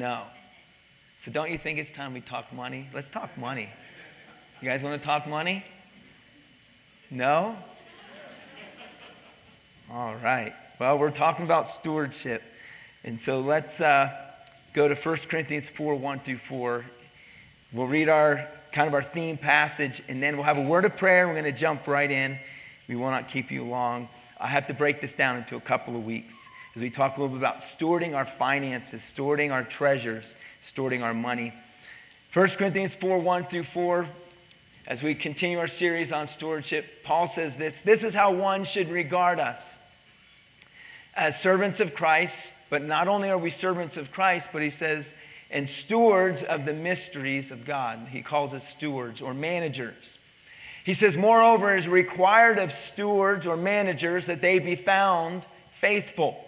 No. So don't you think it's time we talk money? Let's talk money. You guys want to talk money? No? All right. Well, we're talking about stewardship. And so let's uh, go to 1 Corinthians 4 1 through 4. We'll read our kind of our theme passage, and then we'll have a word of prayer. We're going to jump right in. We will not keep you long. I have to break this down into a couple of weeks as we talk a little bit about stewarding our finances, stewarding our treasures, stewarding our money. 1 Corinthians 4 1 through 4. As we continue our series on stewardship, Paul says this This is how one should regard us as servants of Christ, but not only are we servants of Christ, but he says, and stewards of the mysteries of God. He calls us stewards or managers. He says, moreover, it is required of stewards or managers that they be found faithful.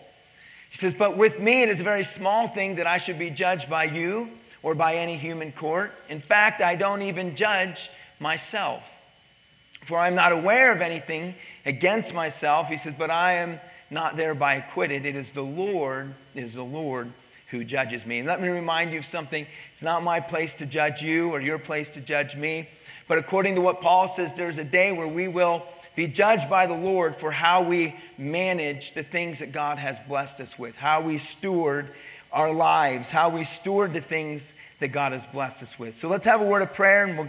He says, but with me it is a very small thing that I should be judged by you or by any human court. In fact, I don't even judge myself. For I'm not aware of anything against myself. He says, but I am not thereby acquitted. It is the Lord, it is the Lord who judges me. And let me remind you of something. It's not my place to judge you or your place to judge me. But according to what Paul says, there's a day where we will be judged by the Lord for how we manage the things that God has blessed us with, how we steward our lives, how we steward the things that God has blessed us with. So let's have a word of prayer and we'll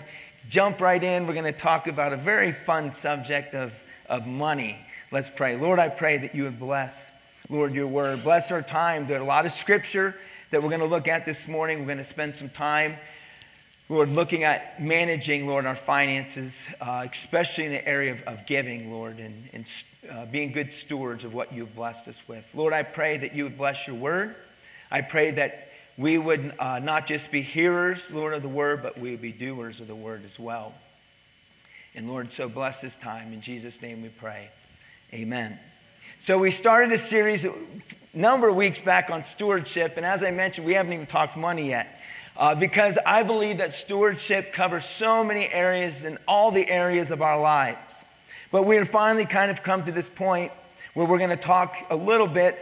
jump right in. We're going to talk about a very fun subject of, of money. Let's pray. Lord, I pray that you would bless, Lord, your word. Bless our time. There's a lot of scripture that we're going to look at this morning. We're going to spend some time, Lord, looking at managing, Lord, our finances, uh, especially in the area of, of giving, Lord, and, and uh, being good stewards of what you've blessed us with. Lord, I pray that you would bless your word. I pray that we would uh, not just be hearers, Lord, of the word, but we would be doers of the word as well. And Lord, so bless this time. In Jesus' name we pray. Amen. So we started a series a number of weeks back on stewardship, and as I mentioned, we haven't even talked money yet. Uh, because I believe that stewardship covers so many areas in all the areas of our lives. But we have finally kind of come to this point where we're going to talk a little bit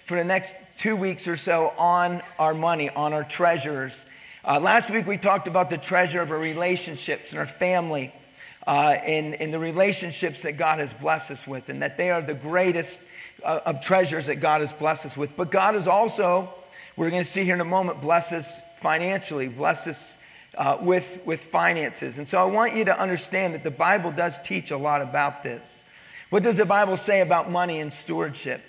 for the next two weeks or so on our money, on our treasures. Uh, last week we talked about the treasure of our relationships and our family uh, in, in the relationships that God has blessed us with, and that they are the greatest uh, of treasures that God has blessed us with. But God is also, we're going to see here in a moment, bless us financially, bless us uh, with, with finances. And so I want you to understand that the Bible does teach a lot about this. What does the Bible say about money and stewardship?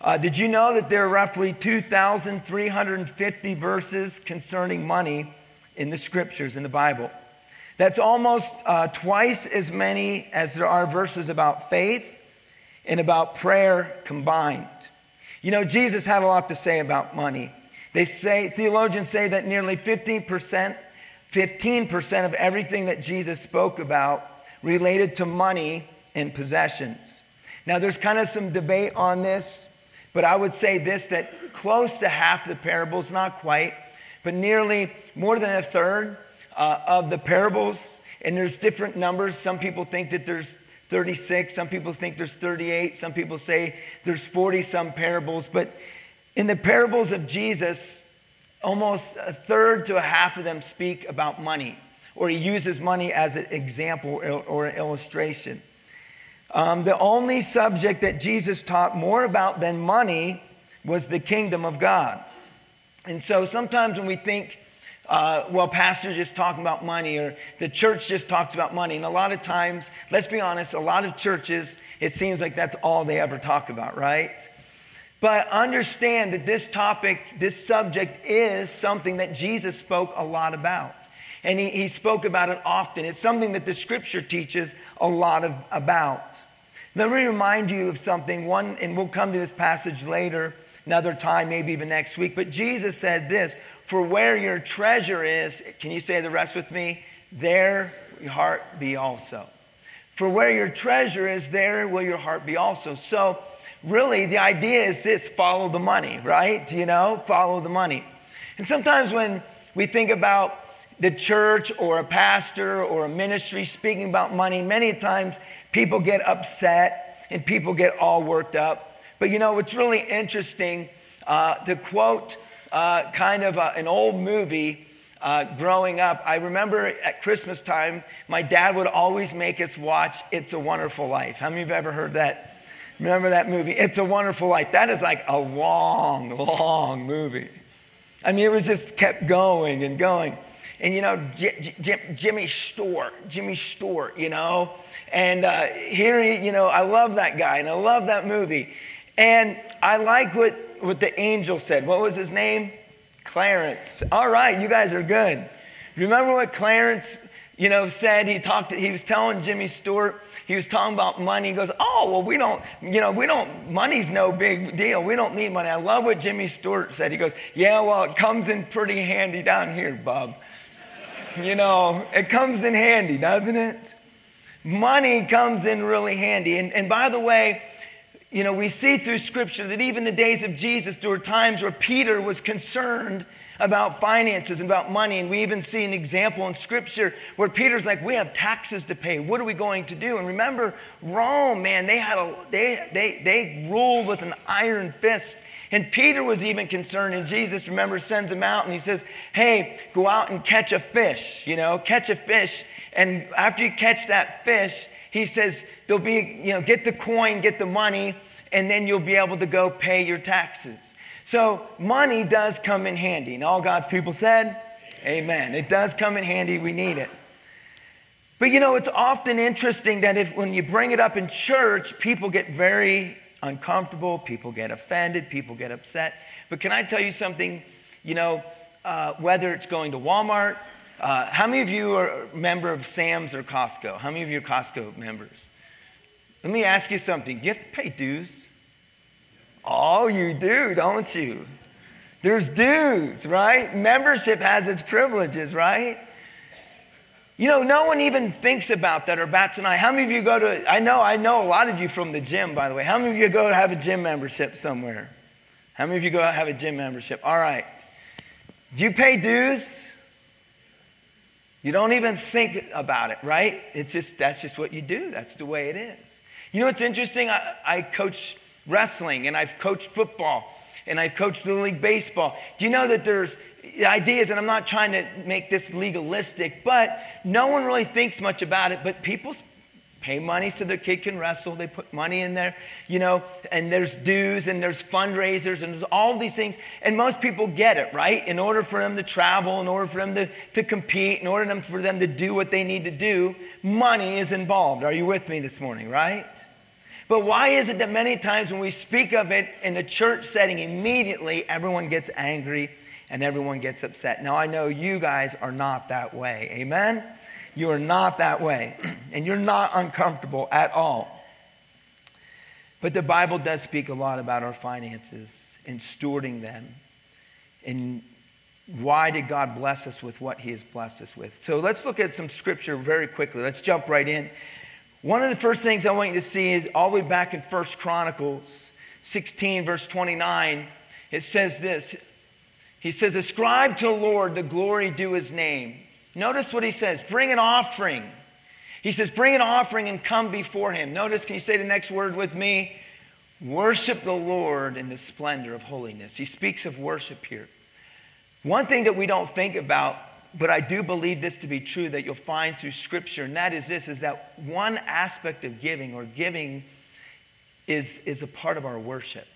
Uh, did you know that there are roughly 2,350 verses concerning money in the scriptures in the Bible? That's almost uh, twice as many as there are verses about faith and about prayer combined. You know, Jesus had a lot to say about money. They say, theologians say that nearly 15%, 15% of everything that Jesus spoke about related to money and possessions. Now, there's kind of some debate on this, but I would say this that close to half the parables, not quite, but nearly more than a third, uh, of the parables, and there's different numbers. Some people think that there's 36, some people think there's 38, some people say there's 40 some parables. But in the parables of Jesus, almost a third to a half of them speak about money, or he uses money as an example or an illustration. Um, the only subject that Jesus taught more about than money was the kingdom of God. And so sometimes when we think uh, well, pastor just talking about money or the church just talks about money. And a lot of times, let's be honest, a lot of churches, it seems like that's all they ever talk about, right? But understand that this topic, this subject is something that Jesus spoke a lot about. And he, he spoke about it often. It's something that the scripture teaches a lot of, about. Let me remind you of something, one, and we'll come to this passage later, another time, maybe even next week. But Jesus said this for where your treasure is, can you say the rest with me? There your heart be also. For where your treasure is, there will your heart be also. So, really, the idea is this follow the money, right? You know, follow the money. And sometimes when we think about the church or a pastor or a ministry speaking about money, many times people get upset and people get all worked up. But you know, what's really interesting uh, to quote uh, kind of a, an old movie uh, growing up. I remember at Christmas time, my dad would always make us watch It's a Wonderful Life. How many of you have ever heard that? Remember that movie? It's a Wonderful Life. That is like a long, long movie. I mean, it was just kept going and going. And you know, J- J- Jimmy Stewart, Jimmy Stewart, you know, and uh, here, he, you know, I love that guy and I love that movie. And I like what, what the angel said. What was his name? Clarence. All right, you guys are good. Remember what Clarence, you know, said? He talked. He was telling Jimmy Stewart. He was talking about money. He goes, "Oh, well, we don't. You know, we don't. Money's no big deal. We don't need money." I love what Jimmy Stewart said. He goes, "Yeah, well, it comes in pretty handy down here, Bob. You know, it comes in handy, doesn't it? Money comes in really handy. And, and by the way." you know, we see through scripture that even the days of Jesus, there were times where Peter was concerned about finances and about money. And we even see an example in scripture where Peter's like, we have taxes to pay. What are we going to do? And remember, Rome, man, they had a they they they ruled with an iron fist. And Peter was even concerned, and Jesus, remember, sends him out and he says, Hey, go out and catch a fish, you know, catch a fish. And after you catch that fish, he says, there'll be, you know, get the coin, get the money, and then you'll be able to go pay your taxes. So money does come in handy. And all God's people said, Amen. It does come in handy. We need it. But you know, it's often interesting that if when you bring it up in church, people get very uncomfortable, people get offended, people get upset. But can I tell you something? You know, uh, whether it's going to Walmart, uh, how many of you are a member of Sam's or Costco? How many of you are Costco members? Let me ask you something. Do you have to pay dues? Oh, you do, don't you? There's dues, right? Membership has its privileges, right? You know, no one even thinks about that or bats an eye. How many of you go to, I know, I know a lot of you from the gym, by the way. How many of you go have a gym membership somewhere? How many of you go out have a gym membership? All right. Do you pay dues? You don't even think about it, right? It's just, that's just what you do. That's the way it is. You know what's interesting? I, I coach wrestling and I've coached football and I've coached Little League Baseball. Do you know that there's ideas, and I'm not trying to make this legalistic, but no one really thinks much about it, but people pay money so their kid can wrestle. They put money in there, you know, and there's dues and there's fundraisers and there's all these things. And most people get it, right? In order for them to travel, in order for them to, to compete, in order for them to do what they need to do, money is involved. Are you with me this morning, right? But why is it that many times when we speak of it in a church setting, immediately everyone gets angry and everyone gets upset? Now, I know you guys are not that way. Amen? You are not that way, and you're not uncomfortable at all. But the Bible does speak a lot about our finances and stewarding them. And why did God bless us with what He has blessed us with? So let's look at some scripture very quickly. Let's jump right in. One of the first things I want you to see is all the way back in First Chronicles 16, verse 29. It says this He says, Ascribe to the Lord the glory due His name. Notice what he says bring an offering. He says, bring an offering and come before him. Notice, can you say the next word with me? Worship the Lord in the splendor of holiness. He speaks of worship here. One thing that we don't think about, but I do believe this to be true that you'll find through scripture, and that is this is that one aspect of giving or giving is, is a part of our worship.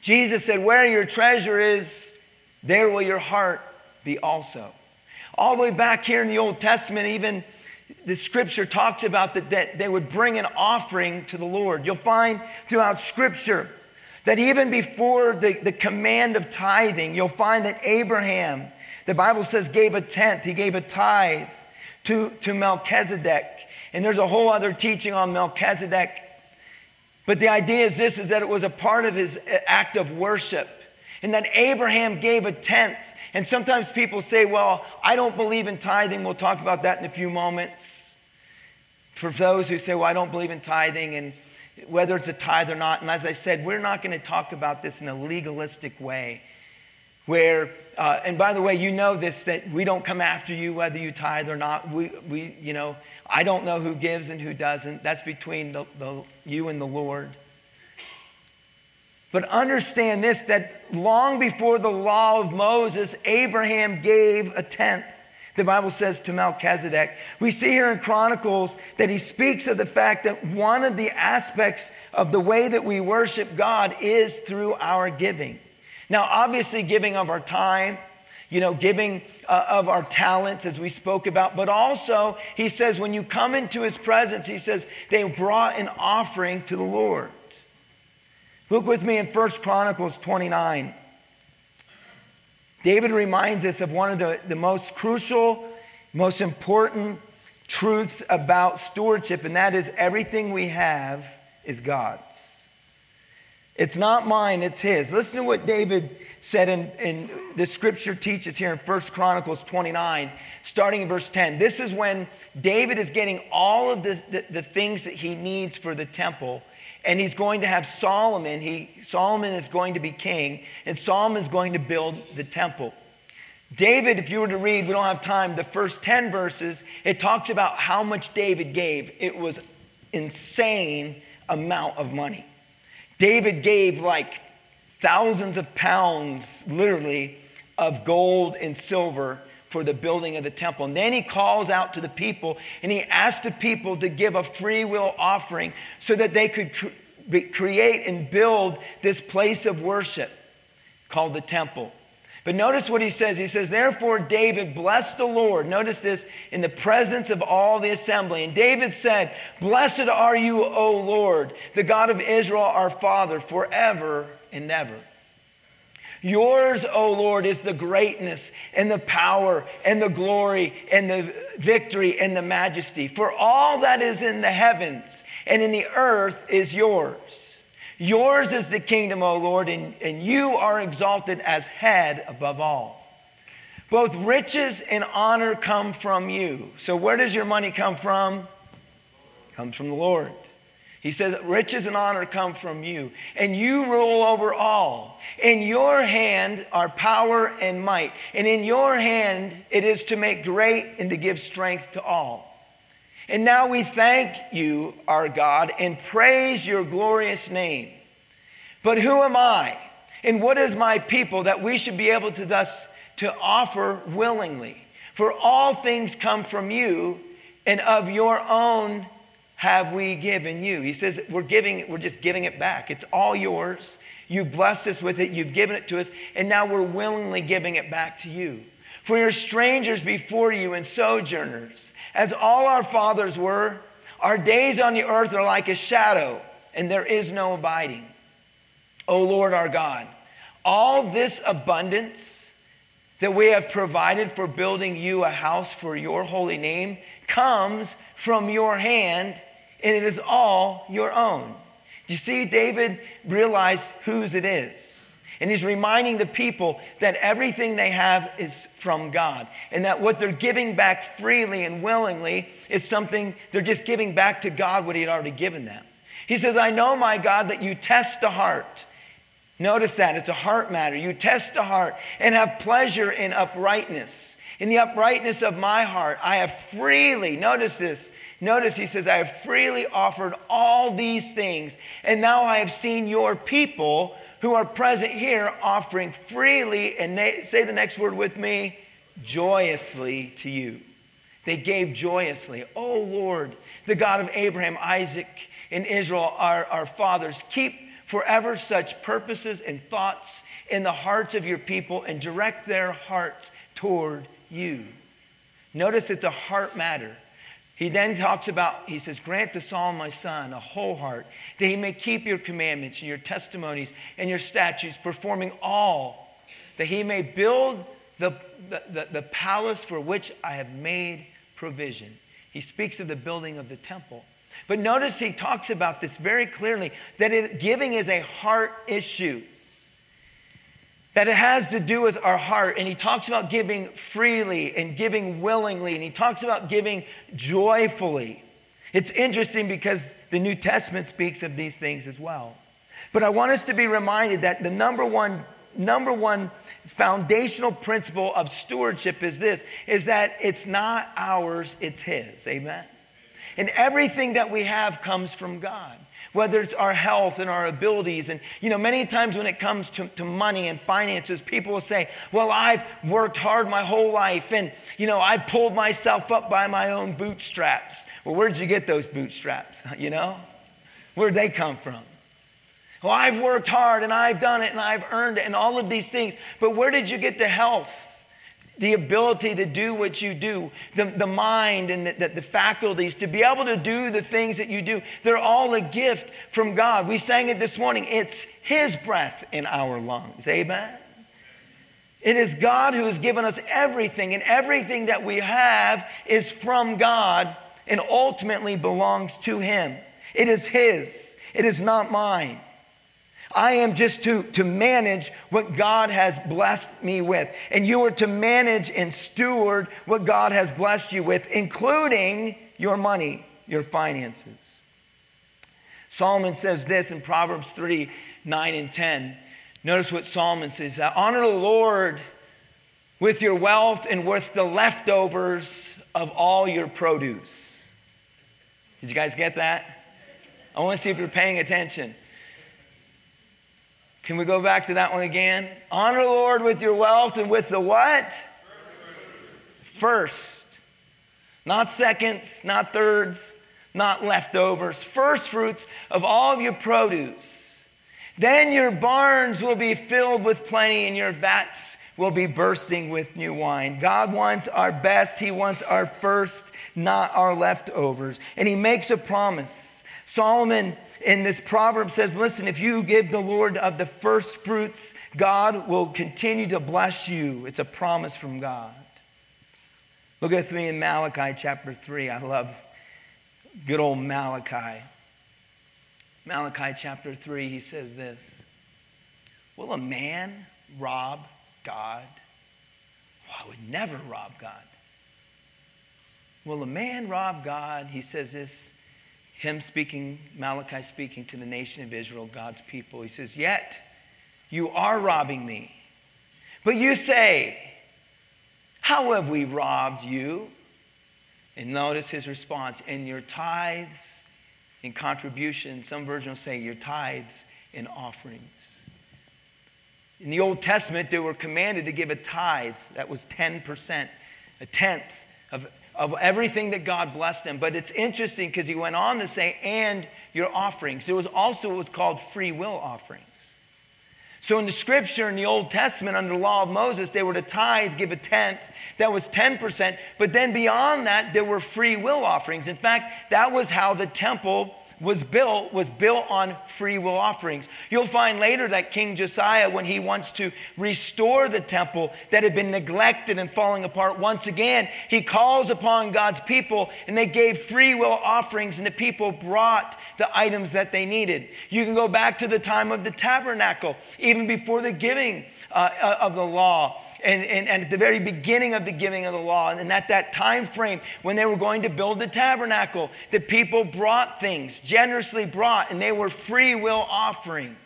Jesus said, Where your treasure is, there will your heart be also. All the way back here in the Old Testament, even the scripture talks about that, that they would bring an offering to the Lord. You'll find throughout scripture that even before the, the command of tithing, you'll find that Abraham, the Bible says, gave a tenth, he gave a tithe to, to Melchizedek. And there's a whole other teaching on Melchizedek. But the idea is this is that it was a part of his uh, act of worship. And that Abraham gave a tenth and sometimes people say, well, I don't believe in tithing. We'll talk about that in a few moments. For those who say, well, I don't believe in tithing and whether it's a tithe or not. And as I said, we're not going to talk about this in a legalistic way. Where, uh, and by the way, you know this, that we don't come after you whether you tithe or not. We, we you know, I don't know who gives and who doesn't. That's between the, the, you and the Lord. But understand this that long before the law of Moses, Abraham gave a tenth. The Bible says to Melchizedek. We see here in Chronicles that he speaks of the fact that one of the aspects of the way that we worship God is through our giving. Now, obviously, giving of our time, you know, giving uh, of our talents, as we spoke about, but also, he says, when you come into his presence, he says, they brought an offering to the Lord. Look with me in First Chronicles 29. David reminds us of one of the, the most crucial, most important truths about stewardship, and that is everything we have is God's. It's not mine, it's his. Listen to what David said in, in the scripture teaches here in First Chronicles 29, starting in verse 10. This is when David is getting all of the, the, the things that he needs for the temple. And he's going to have Solomon. He, Solomon is going to be king, and Solomon is going to build the temple. David, if you were to read, we don't have time, the first 10 verses, it talks about how much David gave. It was insane amount of money. David gave like thousands of pounds, literally, of gold and silver for the building of the temple. And then he calls out to the people and he asks the people to give a free will offering so that they could create and build this place of worship called the temple. But notice what he says. He says, Therefore, David blessed the Lord. Notice this in the presence of all the assembly. And David said, Blessed are you, O Lord, the God of Israel, our Father, forever and ever. Yours, O Lord, is the greatness and the power and the glory and the victory and the majesty. For all that is in the heavens and in the earth is yours. Yours is the kingdom, O Lord, and, and you are exalted as head above all. Both riches and honor come from you. So, where does your money come from? Comes from the Lord. He says, Riches and honor come from you, and you rule over all. In your hand are power and might, and in your hand it is to make great and to give strength to all. And now we thank you, our God, and praise your glorious name. But who am I? And what is my people that we should be able to thus to offer willingly? For all things come from you, and of your own have we given you. He says we're giving, we're just giving it back. It's all yours. You blessed us with it, you've given it to us, and now we're willingly giving it back to you. For you're strangers before you and sojourners as all our fathers were. Our days on the earth are like a shadow, and there is no abiding. O Lord our God, all this abundance that we have provided for building you a house for your holy name comes from your hand, and it is all your own. You see, David realized whose it is. And he's reminding the people that everything they have is from God. And that what they're giving back freely and willingly is something they're just giving back to God what he had already given them. He says, I know, my God, that you test the heart. Notice that it's a heart matter. You test the heart and have pleasure in uprightness. In the uprightness of my heart, I have freely, notice this, notice he says, I have freely offered all these things. And now I have seen your people who are present here offering freely, and say the next word with me, joyously to you. They gave joyously. Oh Lord, the God of Abraham, Isaac, and Israel, our, our fathers, keep forever such purposes and thoughts in the hearts of your people and direct their hearts toward you. Notice it's a heart matter. He then talks about, he says, Grant to Saul, my son, a whole heart, that he may keep your commandments and your testimonies and your statutes, performing all, that he may build the, the, the, palace for which I have made provision. He speaks of the building of the temple. But notice he talks about this very clearly that it, giving is a heart issue that it has to do with our heart. And he talks about giving freely and giving willingly, and he talks about giving joyfully. It's interesting because the New Testament speaks of these things as well. But I want us to be reminded that the number one number one foundational principle of stewardship is this is that it's not ours it's his amen and everything that we have comes from god whether it's our health and our abilities. And, you know, many times when it comes to, to money and finances, people will say, Well, I've worked hard my whole life and, you know, I pulled myself up by my own bootstraps. Well, where'd you get those bootstraps? You know? Where'd they come from? Well, I've worked hard and I've done it and I've earned it and all of these things. But where did you get the health? The ability to do what you do, the, the mind and the, the, the, faculties to be able to do the things that you do. They're all a gift from God. We sang it this morning. It's His breath in our lungs. Amen. It is God who has given us everything, and everything that we have is from God and ultimately belongs to Him. It is His, it is not mine. I am just to, to manage what God has blessed me with. And you are to manage and steward what God has blessed you with, including your money, your finances. Solomon says this in Proverbs 3 9 and 10. Notice what Solomon says Honor the Lord with your wealth and with the leftovers of all your produce. Did you guys get that? I want to see if you're paying attention. Can we go back to that one again? Honor the Lord with your wealth and with the what? First. Not seconds, not thirds, not leftovers. First fruits of all of your produce. Then your barns will be filled with plenty and your vats will be bursting with new wine. God wants our best. He wants our first, not our leftovers. And He makes a promise. Solomon in this proverb says, Listen, if you give the Lord of the first fruits, God will continue to bless you. It's a promise from God. Look with me in Malachi chapter 3. I love good old Malachi. Malachi chapter 3, he says this Will a man rob God? I would never rob God. Will a man rob God? He says this him speaking, Malachi speaking to the nation of Israel, God's people. He says, Yet you are robbing me. But you say, How have we robbed you? And notice his response, In your tithes and contributions, some versions say your tithes and offerings. In the Old Testament, they were commanded to give a tithe that was 10%, a tenth of of everything that God blessed them. But it's interesting because he went on to say, and your offerings. There was also what was called free will offerings. So in the scripture in the Old Testament, under the law of Moses, they were to tithe, give a tenth. That was 10%. But then beyond that, there were free will offerings. In fact, that was how the temple was built was built on free will offerings. You'll find later that King Josiah, when he wants to restore the temple that had been neglected and falling apart once again, he calls upon God's people and they gave free will offerings and the people brought the items that they needed. You can go back to the time of the tabernacle, even before the giving uh, uh of the law and, and, and, at the very beginning of the giving of the law, and at that time frame when they were going to build the tabernacle, the people brought things, generously brought, and they were free will offerings.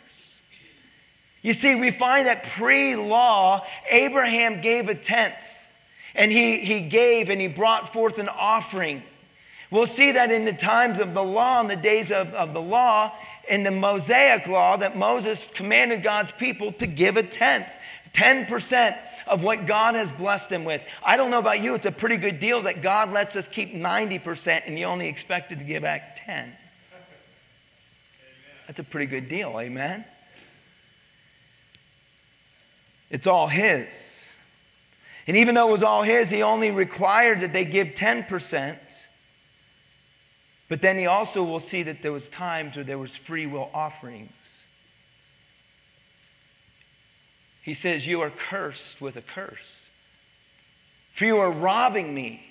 You see, we find that pre law, Abraham gave a tenth, and he, he gave and he brought forth an offering. We'll see that in the times of the law, in the days of, of the law, in the Mosaic law, that Moses commanded God's people to give a tenth. 10% of what God has blessed them with. I don't know about you, it's a pretty good deal that God lets us keep 90% and you only expected to give back 10. That's a pretty good deal, amen? It's all His. And even though it was all His, He only required that they give 10%. But then He also will see that there was times where there was free will offerings. He says, You are cursed with a curse. For you are robbing me.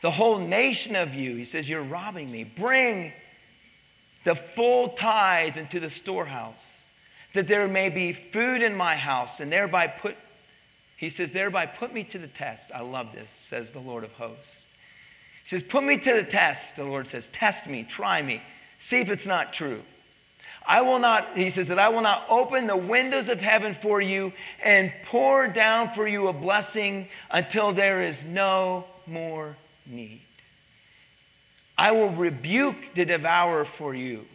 The whole nation of you, he says, You're robbing me. Bring the full tithe into the storehouse, that there may be food in my house, and thereby put, he says, thereby put me to the test. I love this, says the Lord of hosts. He says, Put me to the test. The Lord says, Test me, try me, see if it's not true. I will not, he says, that I will not open the windows of heaven for you and pour down for you a blessing until there is no more need. I will rebuke the devourer for you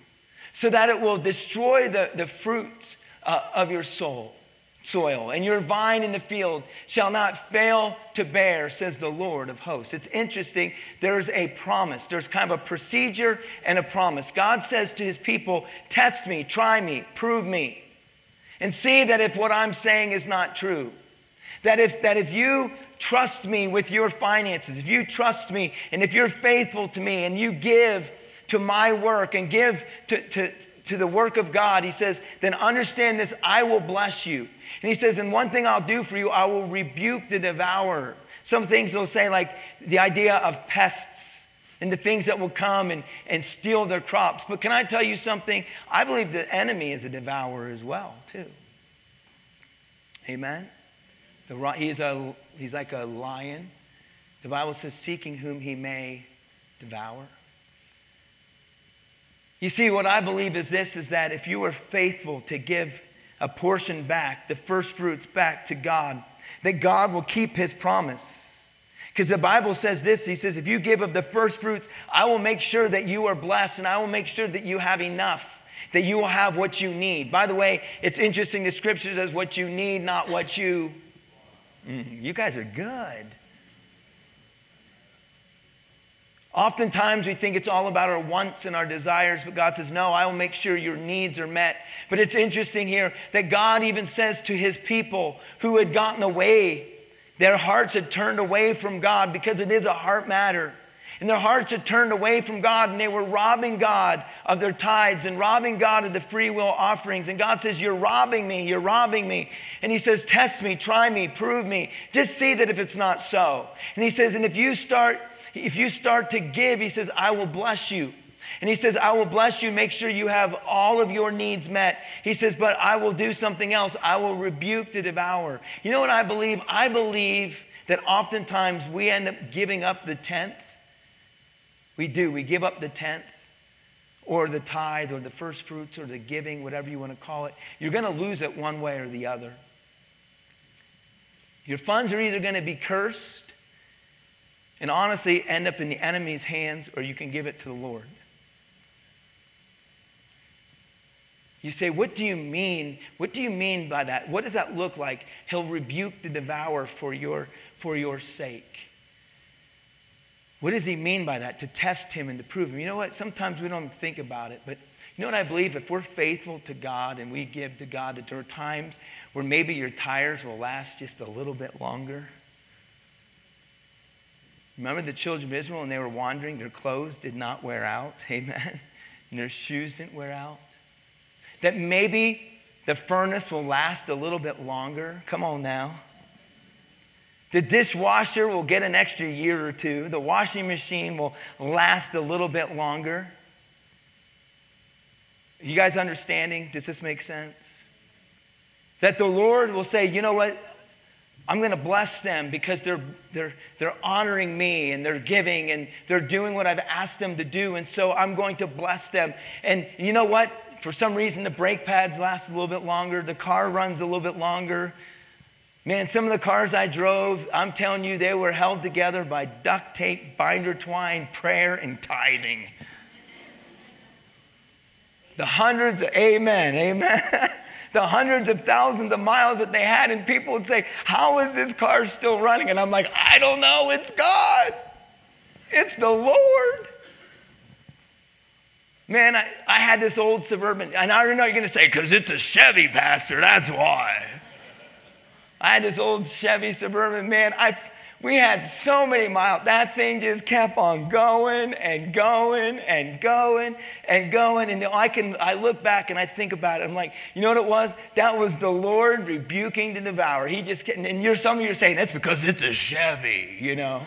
so that it will destroy the, the fruit uh, of your soul soil, and your vine in the field shall not fail to bear, says the Lord of hosts. It's interesting. There's a promise, there's kind of a procedure and a promise. God says to his people, Test me, try me, prove me, and see that if what I'm saying is not true. That if, that if you trust me with your finances, if you trust me, and if you're faithful to me, and you give to my work and give to, to, to the work of God, he says, then understand this I will bless you. And he says, and one thing I'll do for you, I will rebuke the devourer. Some things they'll say, like the idea of pests and the things that will come and, and steal their crops. But can I tell you something? I believe the enemy is a devourer as well, too. Amen? The, he's, a, he's like a lion. The Bible says, seeking whom he may devour. You see, what I believe is this is that if you are faithful to give a portion back, the first fruits back to God, that God will keep his promise. Because the Bible says this He says, if you give of the first fruits, I will make sure that you are blessed and I will make sure that you have enough, that you will have what you need. By the way, it's interesting the scripture says what you need, not what you. Mm, you guys are good. Oftentimes we think it's all about our wants and our desires, but God says, No, I will make sure your needs are met. But it's interesting here that God even says to his people who had gotten away, their hearts had turned away from God because it is a heart matter. And their hearts had turned away from God and they were robbing God of their tithes and robbing God of the free will offerings. And God says, You're robbing me, you're robbing me. And He says, Test me, try me, prove me. Just see that if it's not so. And He says, And if you start if you start to give, he says, I will bless you. And he says, I will bless you, make sure you have all of your needs met. He says, but I will do something else. I will rebuke the devourer. You know what I believe? I believe that oftentimes we end up giving up the tenth. We do. We give up the tenth or the tithe or the first fruits or the giving, whatever you want to call it. You're going to lose it one way or the other. Your funds are either going to be cursed and honestly end up in the enemy's hands, or you can give it to the Lord. You say, What do you mean? What do you mean by that? What does that look like? He'll rebuke the devourer for your, for your sake. What does he mean by that? To test him and to prove him. You know what? Sometimes we don't think about it, but you know what I believe? If we're faithful to God and we give to God, that there are times where maybe your tires will last just a little bit longer. Remember the children of Israel when they were wandering, their clothes did not wear out. Amen. And their shoes didn't wear out. That maybe the furnace will last a little bit longer. Come on now. The dishwasher will get an extra year or two. The washing machine will last a little bit longer. You guys understanding? Does this make sense? That the Lord will say, you know what? I'm going to bless them because they're, they're, they're honoring me and they're giving and they're doing what I've asked them to do. And so I'm going to bless them. And you know what? For some reason, the brake pads last a little bit longer, the car runs a little bit longer. Man, some of the cars I drove, I'm telling you, they were held together by duct tape, binder twine, prayer, and tithing. The hundreds of, amen, amen. the hundreds of thousands of miles that they had, and people would say, How is this car still running? And I'm like, I don't know, it's God, it's the Lord. Man, I, I had this old suburban, and I don't know you're going to say, because it's a Chevy, Pastor, that's why. I had this old Chevy Suburban, man. I, we had so many miles. That thing just kept on going and going and going and going. And I can I look back and I think about it. I'm like, you know what it was? That was the Lord rebuking the devourer. He just and you're some of you are saying that's because it's a Chevy, you know.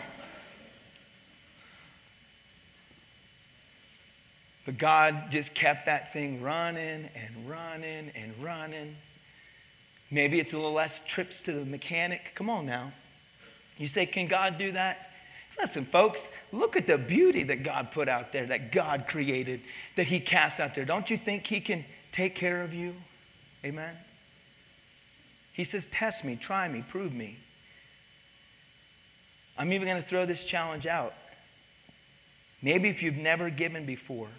But God just kept that thing running and running and running. Maybe it's a little less trips to the mechanic. Come on now. You say, Can God do that? Listen, folks, look at the beauty that God put out there, that God created, that He cast out there. Don't you think He can take care of you? Amen? He says, Test me, try me, prove me. I'm even going to throw this challenge out. Maybe if you've never given before,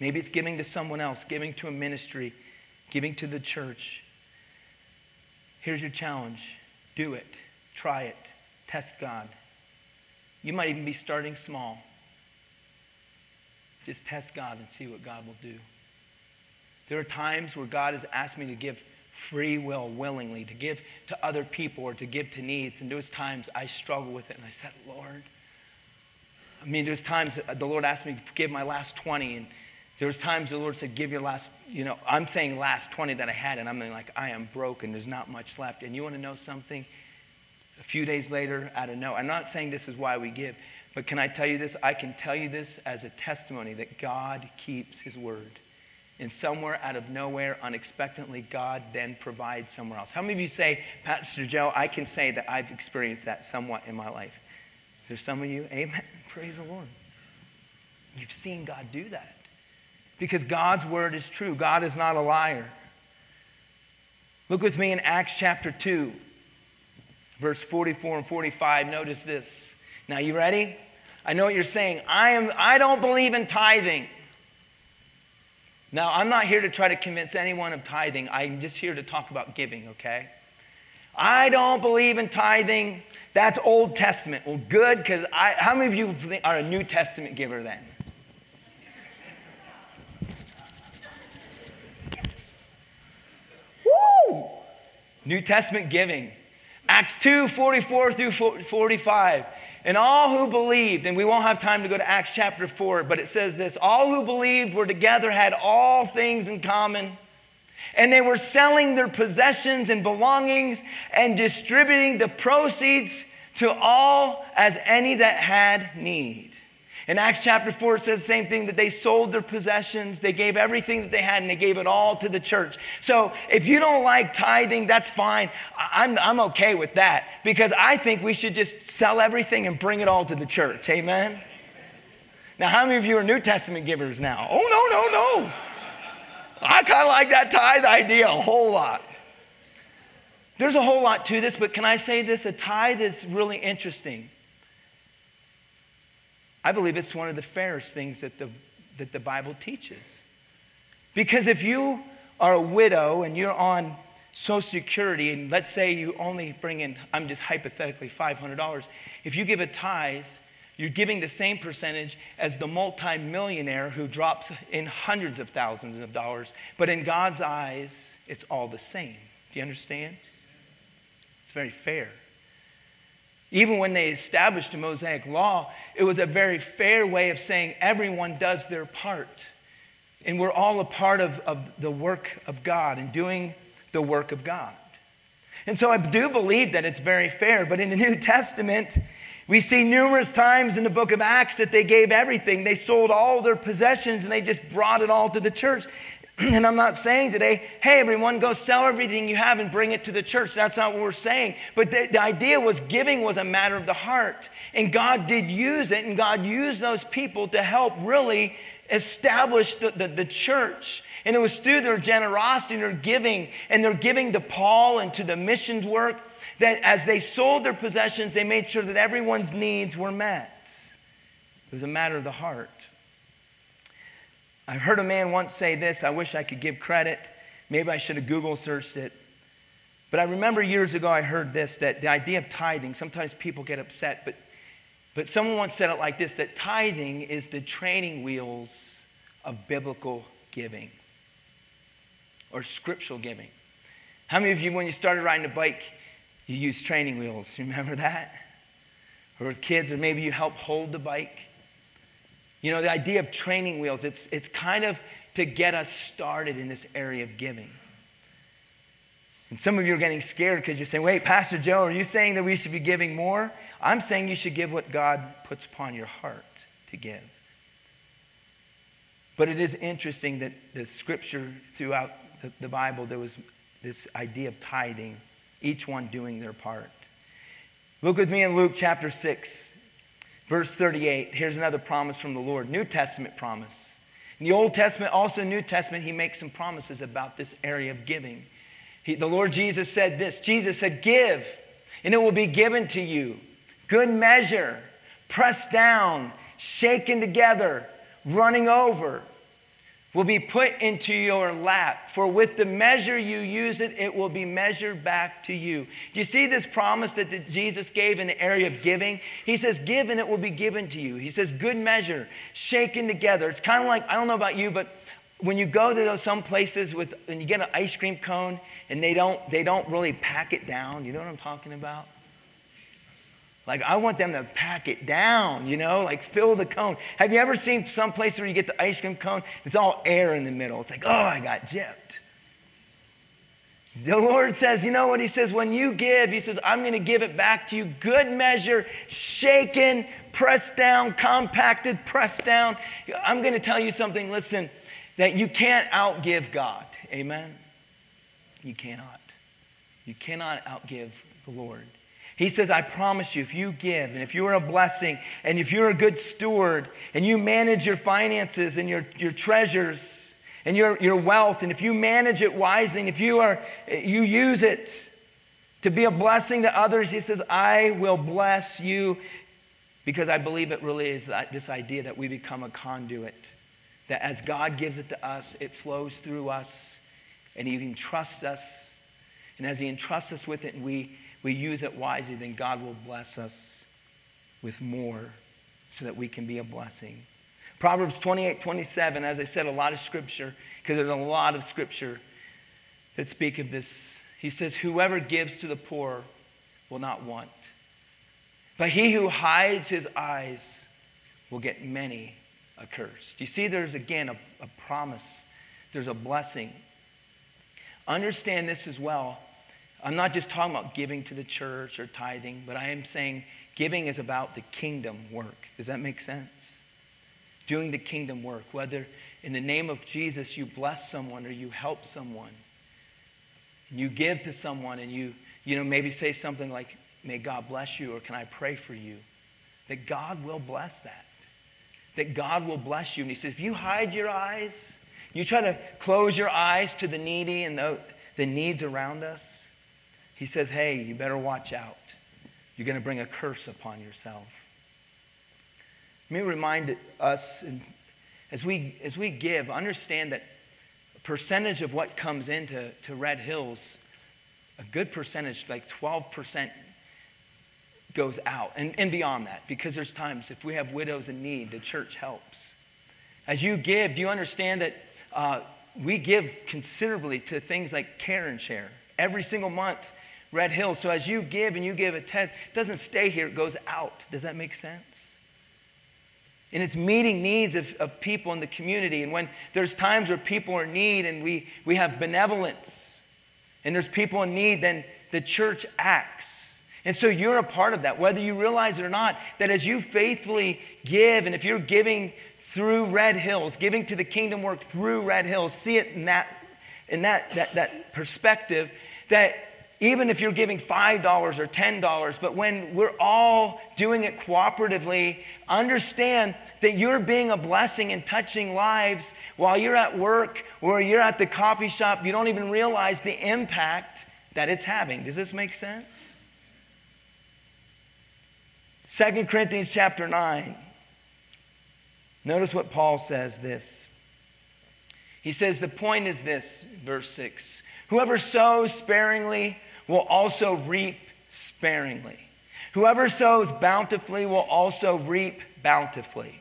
Maybe it's giving to someone else, giving to a ministry, giving to the church. Here's your challenge do it, try it, test God. You might even be starting small. Just test God and see what God will do. There are times where God has asked me to give free will, willingly, to give to other people or to give to needs. And those times I struggle with it and I said, Lord, I mean, there's times the Lord asked me to give my last 20 and there was times the Lord said, give your last, you know, I'm saying last 20 that I had, and I'm like, I am broken. There's not much left. And you want to know something? A few days later, out of no, I'm not saying this is why we give, but can I tell you this? I can tell you this as a testimony that God keeps his word. And somewhere out of nowhere, unexpectedly, God then provides somewhere else. How many of you say, Pastor Joe, I can say that I've experienced that somewhat in my life? Is there some of you? Amen. Praise the Lord. You've seen God do that because God's word is true. God is not a liar. Look with me in Acts chapter 2, verse 44 and 45. Notice this. Now, you ready? I know what you're saying. I, am, I don't believe in tithing. Now, I'm not here to try to convince anyone of tithing. I'm just here to talk about giving, okay? I don't believe in tithing. That's Old Testament. Well, good, because how many of you are a New Testament giver then? Woo! New Testament giving. Acts 2 44 through 45. And all who believed, and we won't have time to go to Acts chapter 4, but it says this all who believed were together, had all things in common, and they were selling their possessions and belongings and distributing the proceeds to all as any that had need. In Acts chapter 4, it says the same thing that they sold their possessions, they gave everything that they had, and they gave it all to the church. So if you don't like tithing, that's fine. I'm, I'm okay with that because I think we should just sell everything and bring it all to the church. Amen? Now, how many of you are New Testament givers now? Oh, no, no, no. I kind of like that tithe idea a whole lot. There's a whole lot to this, but can I say this? A tithe is really interesting. I believe it's one of the fairest things that the, that the Bible teaches. Because if you are a widow and you're on Social Security, and let's say you only bring in, I'm just hypothetically, $500, if you give a tithe, you're giving the same percentage as the multimillionaire who drops in hundreds of thousands of dollars. But in God's eyes, it's all the same. Do you understand? It's very fair. Even when they established the Mosaic law, it was a very fair way of saying everyone does their part. And we're all a part of, of the work of God and doing the work of God. And so I do believe that it's very fair. But in the New Testament, we see numerous times in the book of Acts that they gave everything. They sold all their possessions and they just brought it all to the church. And I'm not saying today, hey, everyone, go sell everything you have and bring it to the church. That's not what we're saying. But the, the, idea was giving was a matter of the heart. And God did use it, and God used those people to help really establish the, the, the church. And it was through their generosity and their giving, and their giving to Paul and to the missions work, that as they sold their possessions, they made sure that everyone's needs were met. It was a matter of the heart. I heard a man once say this. I wish I could give credit. Maybe I should have Google searched it. But I remember years ago I heard this that the idea of tithing, sometimes people get upset, but, but someone once said it like this that tithing is the training wheels of biblical giving or scriptural giving. How many of you, when you started riding a bike, you used training wheels? Remember that? Or with kids, or maybe you help hold the bike. You know, the idea of training wheels, it's, it's kind of to get us started in this area of giving. And some of you are getting scared because you're saying, wait, Pastor Joe, are you saying that we should be giving more? I'm saying you should give what God puts upon your heart to give. But it is interesting that the scripture throughout the, the Bible, there was this idea of tithing, each one doing their part. Look with me in Luke chapter 6. Verse 38, here's another promise from the Lord, New Testament promise. In the Old Testament, also New Testament, he makes some promises about this area of giving. He, the Lord Jesus said this Jesus said, Give, and it will be given to you. Good measure, pressed down, shaken together, running over, will be put into your lap. For with the measure you use it, it will be measured back to you. Do you see this promise that Jesus gave in the area of giving? He says, Give and it will be given to you. He says, Good measure, shaken together. It's kind of like, I don't know about you, but when you go to those, some places with, and you get an ice cream cone and they don't, they don't really pack it down, you know what I'm talking about? Like, I want them to pack it down, you know, like fill the cone. Have you ever seen some place where you get the ice cream cone? It's all air in the middle. It's like, oh, I got gypped. The Lord says, you know what? He says, when you give, He says, I'm going to give it back to you. Good measure, shaken, pressed down, compacted, pressed down. I'm going to tell you something, listen, that you can't outgive God. Amen? You cannot. You cannot outgive the Lord. He says, I promise you, if you give and if you're a blessing and if you're a good steward and you manage your finances and your, your treasures and your, your wealth, and if you manage it wisely and if you, are, you use it to be a blessing to others, he says, I will bless you because I believe it really is that, this idea that we become a conduit. That as God gives it to us, it flows through us and He entrusts us. And as He entrusts us with it and we we use it wisely, then God will bless us with more so that we can be a blessing. Proverbs 28 27, as I said, a lot of scripture, because there's a lot of scripture that speak of this. He says, Whoever gives to the poor will not want, but he who hides his eyes will get many a curse. Do you see there's again a, a promise, there's a blessing. Understand this as well I'm not just talking about giving to the church or tithing, but I am saying giving is about the kingdom work. Does that make sense? Doing the kingdom work, whether in the name of Jesus you bless someone or you help someone, and you give to someone and you, you know, maybe say something like, May God bless you, or can I pray for you? That God will bless that. That God will bless you. And He says, if you hide your eyes, you try to close your eyes to the needy and the, the needs around us, he says, Hey, you better watch out. You're going to bring a curse upon yourself. Let me remind us as we, as we give, understand that a percentage of what comes into to Red Hills, a good percentage, like 12%, goes out and, and beyond that because there's times if we have widows in need, the church helps. As you give, do you understand that uh, we give considerably to things like care and share? Every single month, Red Hills. So as you give and you give a tenth, it doesn't stay here, it goes out. Does that make sense? And it's meeting needs of, of people in the community. And when there's times where people are in need and we, we have benevolence and there's people in need, then the church acts. And so you're a part of that, whether you realize it or not, that as you faithfully give, and if you're giving through Red Hills, giving to the kingdom work through Red Hills, see it in that, in that, that, that perspective, that even if you're giving $5 or $10, but when we're all doing it cooperatively, understand that you're being a blessing and touching lives while you're at work or you're at the coffee shop. You don't even realize the impact that it's having. Does this make sense? 2 Corinthians chapter 9. Notice what Paul says this. He says, The point is this, verse 6 Whoever sows sparingly, will also reap sparingly. Whoever sows bountifully will also reap bountifully.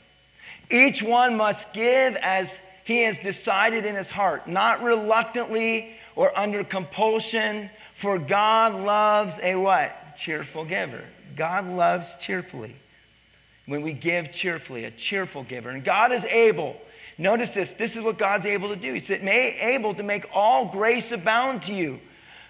Each one must give as he has decided in his heart, not reluctantly or under compulsion, for God loves a what? Cheerful giver. God loves cheerfully. When we give cheerfully, a cheerful giver. And God is able, notice this, this is what God's able to do. He's able to make all grace abound to you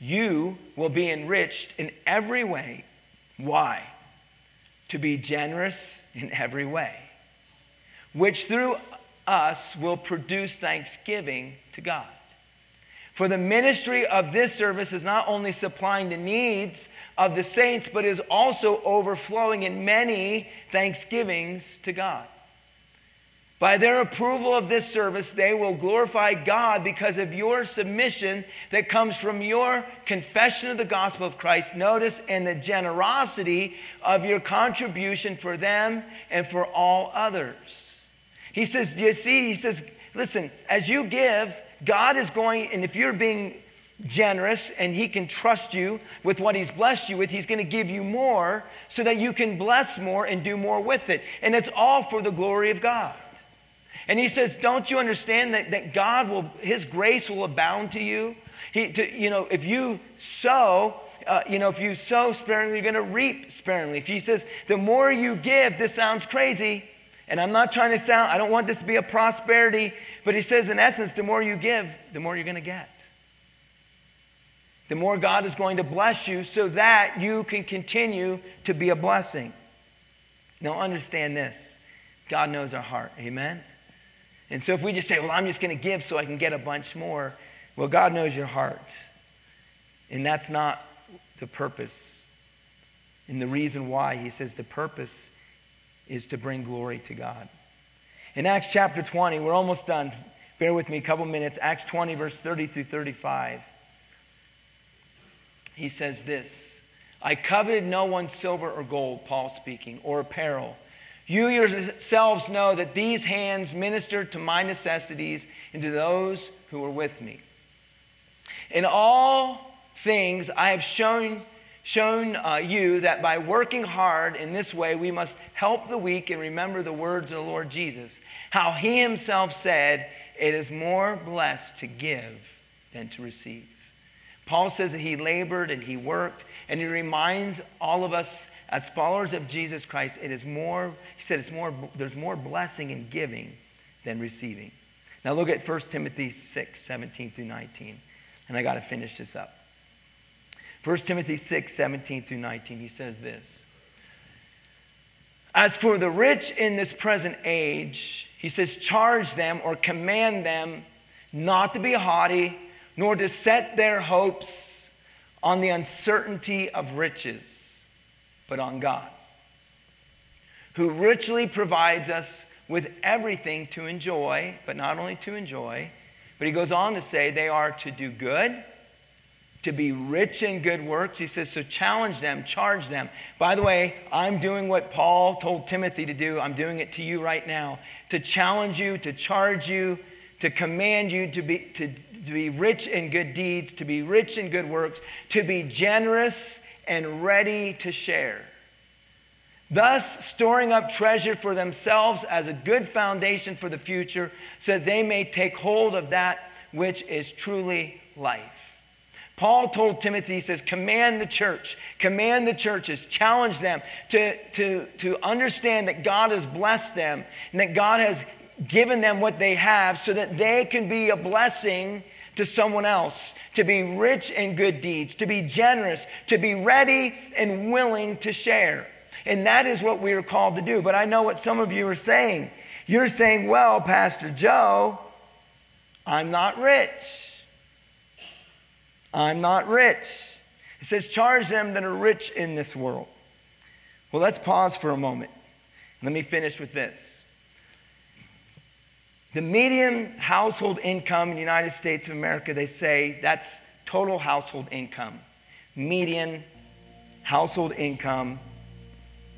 you will be enriched in every way. Why? To be generous in every way, which through us will produce thanksgiving to God. For the ministry of this service is not only supplying the needs of the saints, but is also overflowing in many thanksgivings to God. By their approval of this service, they will glorify God because of your submission that comes from your confession of the gospel of Christ. Notice, and the generosity of your contribution for them and for all others. He says, Do you see? He says, Listen, as you give, God is going, and if you're being generous and He can trust you with what He's blessed you with, He's going to give you more so that you can bless more and do more with it. And it's all for the glory of God. And he says, Don't you understand that, that God will, his grace will abound to you? He, to, you know, if you sow, uh, you know, if you sow sparingly, you're going to reap sparingly. If he says, the more you give, this sounds crazy, and I'm not trying to sound, I don't want this to be a prosperity, but he says, in essence, the more you give, the more you're going to get. The more God is going to bless you so that you can continue to be a blessing. Now, understand this God knows our heart. Amen? And so if we just say, well, I'm just going to give so I can get a bunch more, well, God knows your heart. And that's not the purpose. And the reason why, he says the purpose is to bring glory to God. In Acts chapter 20, we're almost done. Bear with me a couple minutes. Acts 20, verse 30 through 35. He says this I coveted no one's silver or gold, Paul speaking, or apparel. You yourselves know that these hands ministered to my necessities and to those who were with me. In all things, I have shown, shown uh, you that by working hard in this way, we must help the weak and remember the words of the Lord Jesus. How he himself said, It is more blessed to give than to receive. Paul says that he labored and he worked, and he reminds all of us as followers of Jesus Christ, it is more, he said, it's more, there's more blessing in giving than receiving. Now look at 1 Timothy 6, 17 through 19. And I got to finish this up. 1 Timothy 6, 17 through 19, he says this. As for the rich in this present age, he says, charge them or command them not to be haughty, nor to set their hopes on the uncertainty of riches but on God, who richly provides us with everything to enjoy, but not only to enjoy, but he goes on to say they are to do good, to be rich in good works. He says, so challenge them, charge them. By the way, I'm doing what Paul told Timothy to do. I'm doing it to you right now to challenge you, to charge you, to command you to be, to, to be rich in good deeds, to be rich in good works, to be generous and ready to share. Thus, storing up treasure for themselves as a good foundation for the future, so that they may take hold of that which is truly life. Paul told Timothy, he says, command the church, command the churches, challenge them to, to, to understand that God has blessed them and that God has given them what they have so that they can be a blessing to someone else, to be rich in good deeds, to be generous, to be ready and willing to share. And that is what we are called to do. But I know what some of you are saying. You're saying, well, Pastor Joe, I'm not rich. I'm not rich. It says, charge them that are rich in this world. Well, let's pause for a moment. Let me finish with this. The median household income in the United States of America, they say that's total household income. Median household income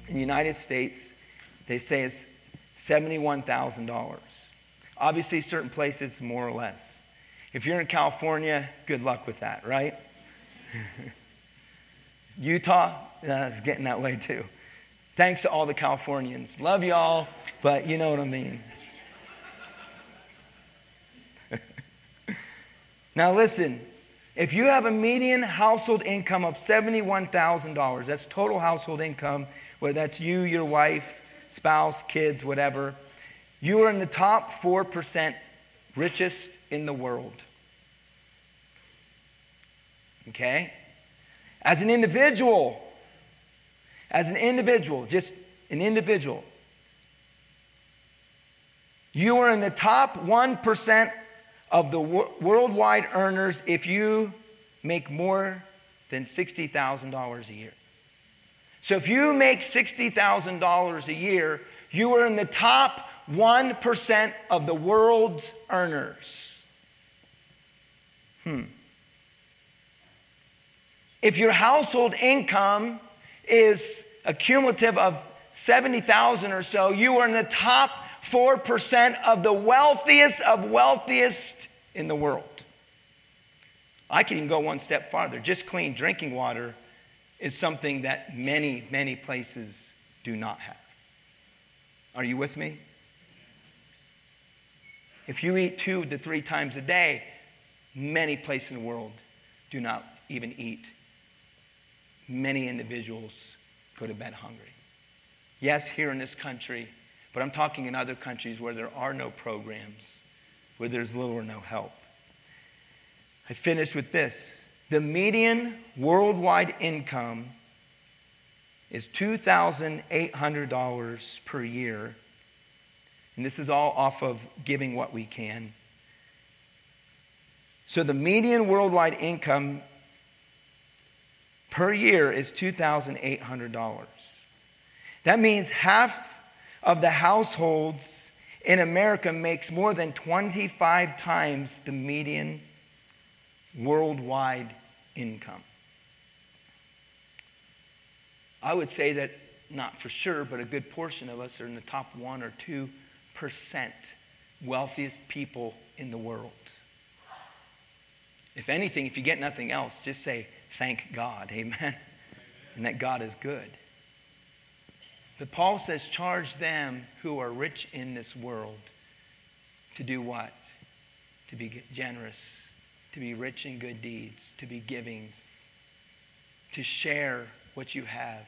in the United States, they say is $71,000. Obviously, certain places more or less. If you're in California, good luck with that, right? Utah, uh, it's getting that way too. Thanks to all the Californians. Love y'all, but you know what I mean. Now, listen, if you have a median household income of $71,000, that's total household income, whether that's you, your wife, spouse, kids, whatever, you are in the top 4% richest in the world. Okay? As an individual, as an individual, just an individual, You are in the top 1% of the wor- worldwide earners if you make more than $60,000 a year. So if you make $60,000 a year, you are in the top 1% of the world's earners. Hmm. If your household income is a cumulative of 70,000 or so, you are in the top 4% of the wealthiest of wealthiest in the world. I can even go one step farther. Just clean drinking water is something that many, many places do not have. Are you with me? If you eat two to three times a day, many places in the world do not even eat. Many individuals go to bed hungry. Yes, here in this country, but I'm talking in other countries where there are no programs, where there's little or no help. I finished with this. The median worldwide income is $2,800 per year. And this is all off of giving what we can. So the median worldwide income per year is $2,800. That means half of the households in America makes more than 25 times the median worldwide income. I would say that, not for sure, but a good portion of us are in the top one or two percent wealthiest people in the world. If anything, if you get nothing else, just say, thank God, amen, and that God is good. But Paul says, charge them who are rich in this world to do what? To be generous, to be rich in good deeds, to be giving, to share what you have.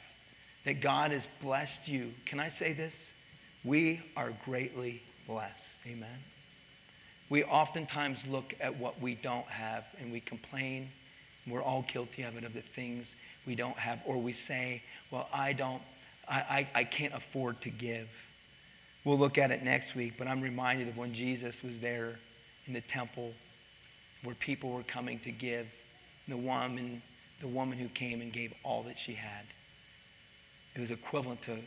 That God has blessed you. Can I say this? We are greatly blessed. Amen. We oftentimes look at what we don't have and we complain. We're all guilty of it, of the things we don't have. Or we say, well, I don't I, I, I can't afford to give. We'll look at it next week, but I'm reminded of when Jesus was there in the temple where people were coming to give. The woman, the woman who came and gave all that she had. It was equivalent to,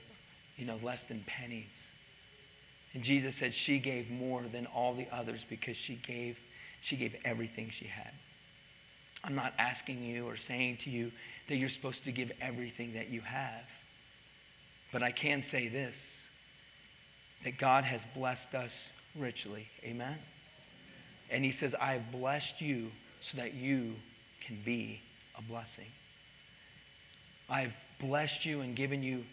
you know, less than pennies. And Jesus said she gave more than all the others because she gave, she gave everything she had. I'm not asking you or saying to you that you're supposed to give everything that you have. But I can say this that God has blessed us richly. Amen? And He says, I have blessed you so that you can be a blessing. I've blessed you and given you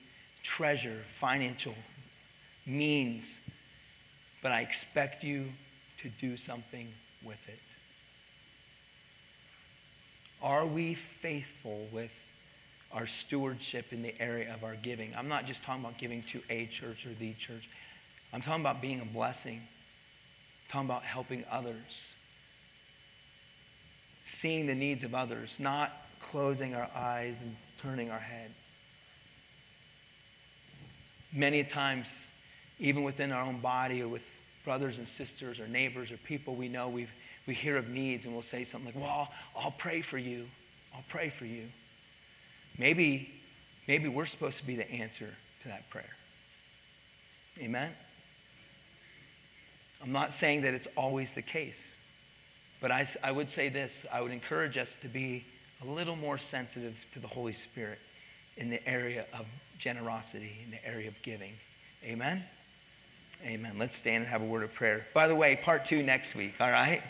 treasure, financial means, but I expect you to do something with it. Are we faithful with our stewardship in the area of our giving. I'm not just talking about giving to a church or the church. I'm talking about being a blessing. I'm talking about helping others. Seeing the needs of others, not closing our eyes and turning our head. Many times, even within our own body or with brothers and sisters or neighbors or people we know, we we hear of needs and we'll say something like, Well, I'll pray for you. I'll pray for you. Maybe, maybe we're supposed to be the answer to that prayer. Amen? I'm not saying that it's always the case, but I, I would say this I would encourage us to be a little more sensitive to the Holy Spirit in the area of generosity, in the area of giving. Amen? Amen. Let's stand and have a word of prayer. By the way, part two next week, all right?